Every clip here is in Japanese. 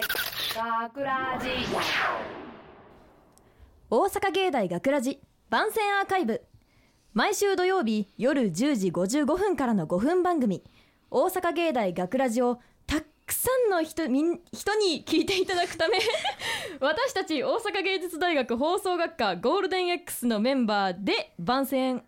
学ラジ大阪芸大学ラジ番宣アーカイブ。毎週土曜日夜10時55分からの5分番組。大阪芸大学ラジをたくさんの人みん人に聞いていただくため。私たち大阪芸術大学放送学科ゴールデン X のメンバーで番宣、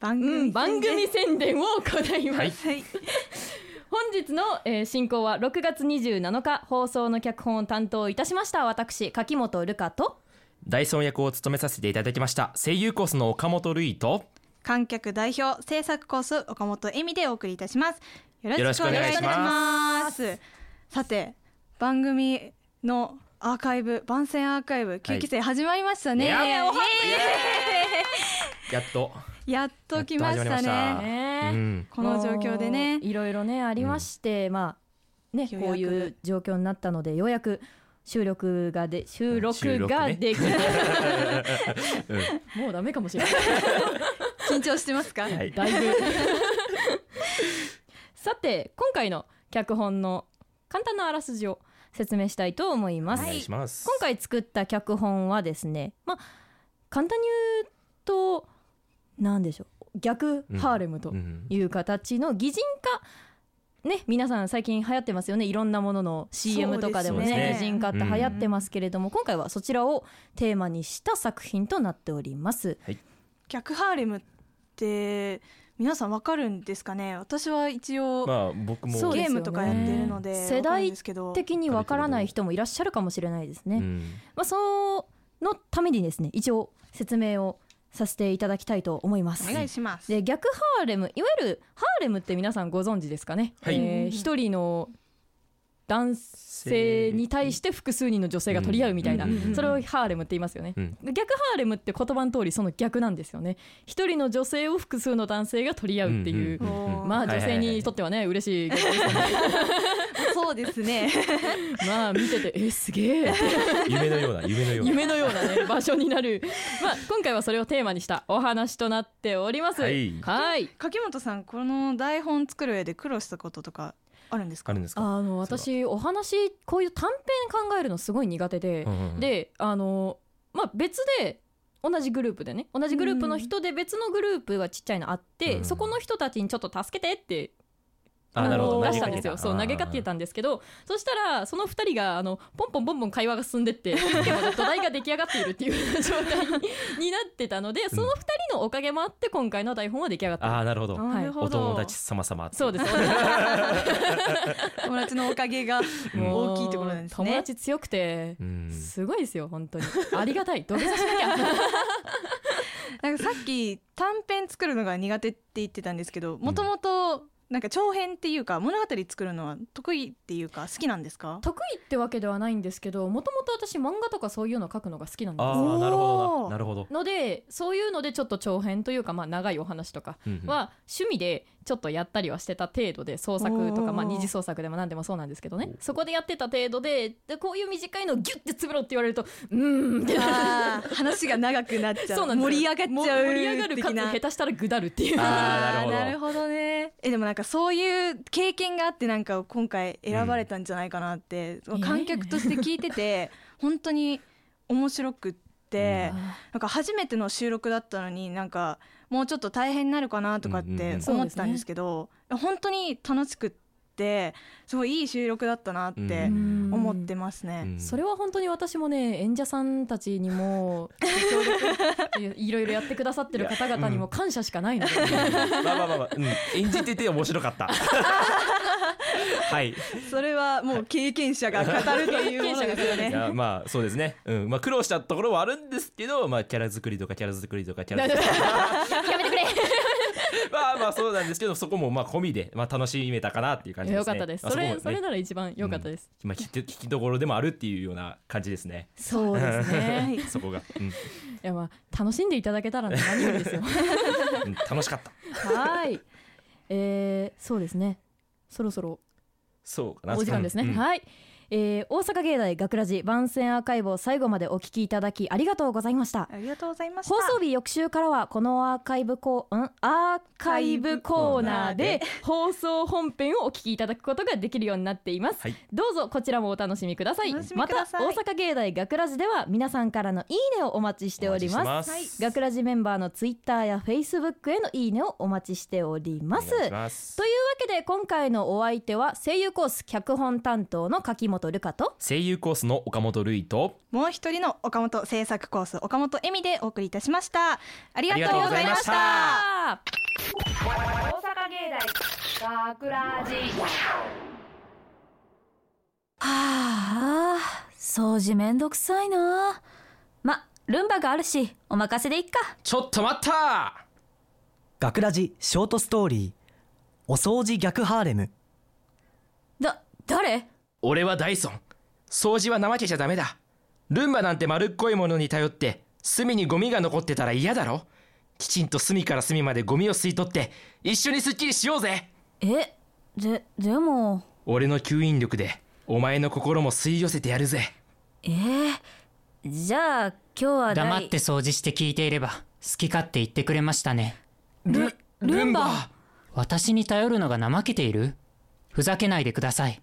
番うん、番組宣宣伝を行います、伝はい 本日の、えー進行は6月27日放送の脚本を担当いたしました私柿本瑠香とダイソン役を務めさせていただきました声優コースの岡本瑠衣と観客代表制作コース岡本恵美でお送りいたします。よよろしくお願いします。さて番組のアーカイブ番宣アーカイブ9期生始まりましたね、いややっと、やっと来ましたね。ねうん、この状況でね。いろいろねありまして、まあねこういう状況になったのでようやく収録がで収録ができる、うん。もうダメかもしれない。緊張してますか、はい。だいぶ。さて今回の脚本の簡単なあらすじを説明したいと思います、お願いします。今回作った脚本はですねまあ簡単に言うと何でしょう。逆ハーレムとうん。いう形の擬人化。ね皆さん最近流行ってますよね。いろんなものの CM とかでもねね。擬人化って流行ってますけれども、今回はそちらをテーマにした作品となっております。逆ハーレムって皆さんわかるんですかね？私は一応、まあ僕も。ゲームとかやってるので世わかるん代的にわからない人もいらっしゃるかもしれないですね、うん。まあ、そのためにですね一応説明をさせていただきたいと思います。お願いします。で逆ハーレムいわゆるハーレムって皆さんご存知ですかね、はい。えー一人の男性に対して複数人の女性が取り合うみたいな、それをハーレムって言いますよね、うん。逆ハーレムって言葉の通りその逆なんですよね。一人の女性を複数の男性が取り合うっていう、まあ女性にとってはね嬉しいですよねそうですね。まあ見ててえすげえ。夢のような夢のような。夢のようなね場所になる、まあ、今回はそれをテーマにしたお話となっております。はい。はい。柿本さんこの台本作る上で苦労したこととかあるんですか？あるんですか？あの私お話こういう短編考えるのすごい苦手で、うんうんうん、であのまあ別で同じグループでね同じグループの人で別のグループがちっちゃいのあって、うんそこの人たちにちょっと助けてってのあなるほど。出したんですよ。投げかけたそう投げかけたんですけどそしたらその2人があのポンポンポンポン会話が進んでって 土台が出来上がっているっていう状態にになってたので その2人のおかげもあって今回の台本は出来上がった、ああなるほど。なるほど。お友達様様。そうです 友達のおかげがもう大きいところなんですね。友達強くてうん。すごいですよ本当に。ありがたい。土下座しなきゃ。なんかさっき短編作るのが苦手って言ってたんですけどもともとなんか長編っていうか物語作るのは得意っていうか好きなんですか？得意ってわけではないんですけどもともと私漫画とかそういうの書くのが好きなんですあなるほどな。なるほど。のでそういうのでちょっと長編というか、まあ、長いお話とかは趣味でちょっとやったりはしてた程度で創作とか、まあ、二次創作でも何でもそうなんですけどね。おそこでやってた程度ででこういう短いのをギュッて詰めろって言われるとうーんって話が長くなっちゃう。そう盛り上がっちゃう盛り上がるかつ下手したらぐだるっていう。あーなるほど。なるほどね。えでもなんかそういう経験があってなんか今回選ばれたんじゃないかなって、ん。観客として聞いてて 本当に面白くって、なんか初めての収録だったのになんかもうちょっと大変になるかなとかっうんうんてうん。思ってたんですけど、本当に楽しくってすごいいい収録だったなってうん。思ってますね。うん。それは本当に私もね演者さんたちにも協力 いろいろやってくださってる方々にも感謝しかないので、まあまあまあまあ、うん、演じてて面白かった。はい。それはもう経験者が語るというものですよい。ね。やまあそうですね。うん、まあ苦労したところはあるんですけど、まあキャラ作りとかキャラ作りとかキャラ作り やめてくれ。まあまあそうなんですけど、そこもまあ込みでまあ楽しめたかなっていう感じですね。よかったです。まあこもね。それそれなら一番良かったです、まあ聞き聞きどころでもあるっていうような感じですね。そうですね。はいそこが、うん。いやまあ楽しんでいただけたら何よりですよ。うん、楽しかった。はい。えー、そうですねそろそろそうかな。お時間ですね、うん。はいえー大阪芸大学ラジ番宣アーカイブを最後までお聞きいただきありがとうございました。ありがとうございました。放送日翌週からはこのアーカイブコーんアーカイブコーナーで放送本編をお聞きいただくことができるようになっています、はい。どうぞこちらもお楽しみください。また大阪芸大学ラジでは皆さんからのいいねをお待ちしております。お待ちしてます。学ラジメンバーのツイッターやフェイスブックへのいいねをお待ちしております。というわけで今回のお相手は声優コース脚本担当の柿本瑠香と声優コースの岡本瑠衣ともう一人の岡本制作コース岡本恵美でお送りいたしました。ありがとうございました。た大阪芸大学ラジはあ掃除めんどくさいな。まルンバがあるしお任せでいっか。ちょっと待った。学ラジショートストーリー。お掃除逆ハーレム。だ誰？俺はダイソン。掃除は怠けちゃダメだ。ルンバなんて丸っこいものに頼って隅にゴミが残ってたら嫌だろ。きちんと隅から隅までゴミを吸い取って一緒にスッキリしようぜ。えででも。俺の吸引力でお前の心も吸い寄せてやるぜ。えー、じゃあ今日は黙って掃除して聞いていれば好き勝手言ってくれましたね。ルルンバ。私に頼るのが怠けている？ふざけないでください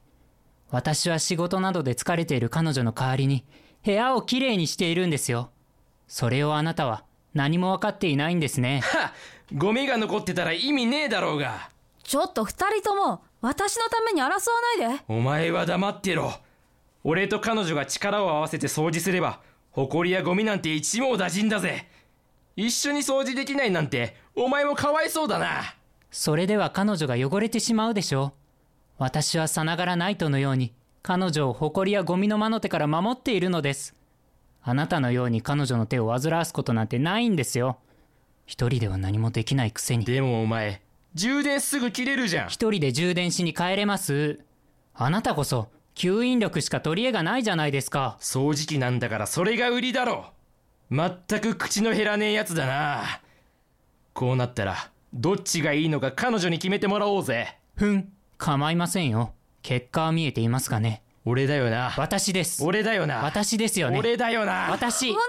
私は仕事などで疲れている彼女の代わりに部屋をきれいにしているんですよ。それをあなたは何も分かっていないんですね。はゴミが残ってたら意味ねえだろうが。ちょっと二人とも私のために争わないで。お前は黙ってろ。俺と彼女が力を合わせて掃除すれば埃やゴミなんて一網打尽だぜ。一緒に掃除できないなんてお前もかわいそうだな。それでは彼女が汚れてしまうでしょう私はさながらナイトのように彼女を埃やゴミの魔の手から守っているのです。あなたのように彼女の手を煩わすことなんてないんですよ。一人では何もできないくせに。でもお前充電すぐ切れるじゃん。一人で充電しに帰れます。あなたこそ吸引力しか取り柄がないじゃないですか。掃除機なんだからそれが売りだろ。全く口の減らねえやつだな。こうなったらどっちがいいのか彼女に決めてもらおうぜ。ふん構いませんよ。結果は見えていますかね。俺だよな。私です。俺だよな。私ですよね。俺だよな。私。こんな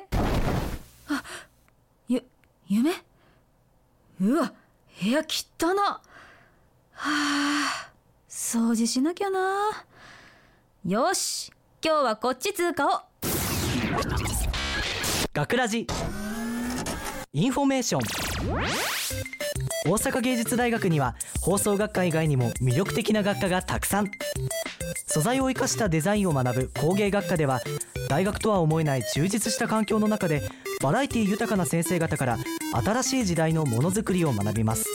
の選べない。あゆ夢？うわ部屋汚なはあ掃除しなきゃな。よし今日はこっち通過を。学ラジ。インフォメーション大阪芸術大学には放送学科以外にも魅力的な学科がたくさん。素材を生かしたデザインを学ぶ工芸学科では大学とは思えない充実した環境の中でバラエティ豊かな先生方から新しい時代のものづくりを学びます。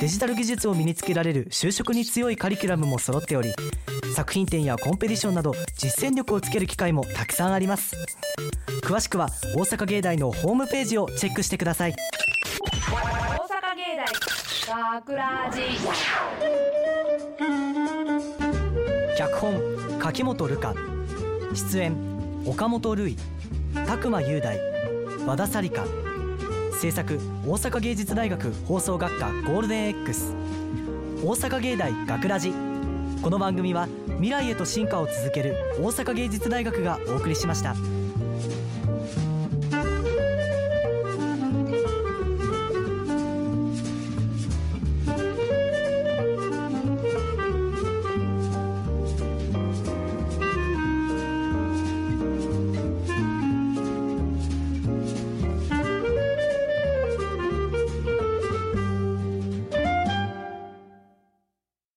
デジタル技術を身につけられる就職に強いカリキュラムも揃っており作品展やコンペティションなど実践力をつける機会もたくさんあります。詳しくは大阪芸大のホームページをチェックしてください。大学ラジ脚本柿本瑠香出演岡本瑠衣拓磨雄大。和田紗理香。制作大阪芸術大学放送学科ゴールデン X 大阪芸大学ラジ。この番組は未来へと進化を続ける大阪芸術大学がお送りしました。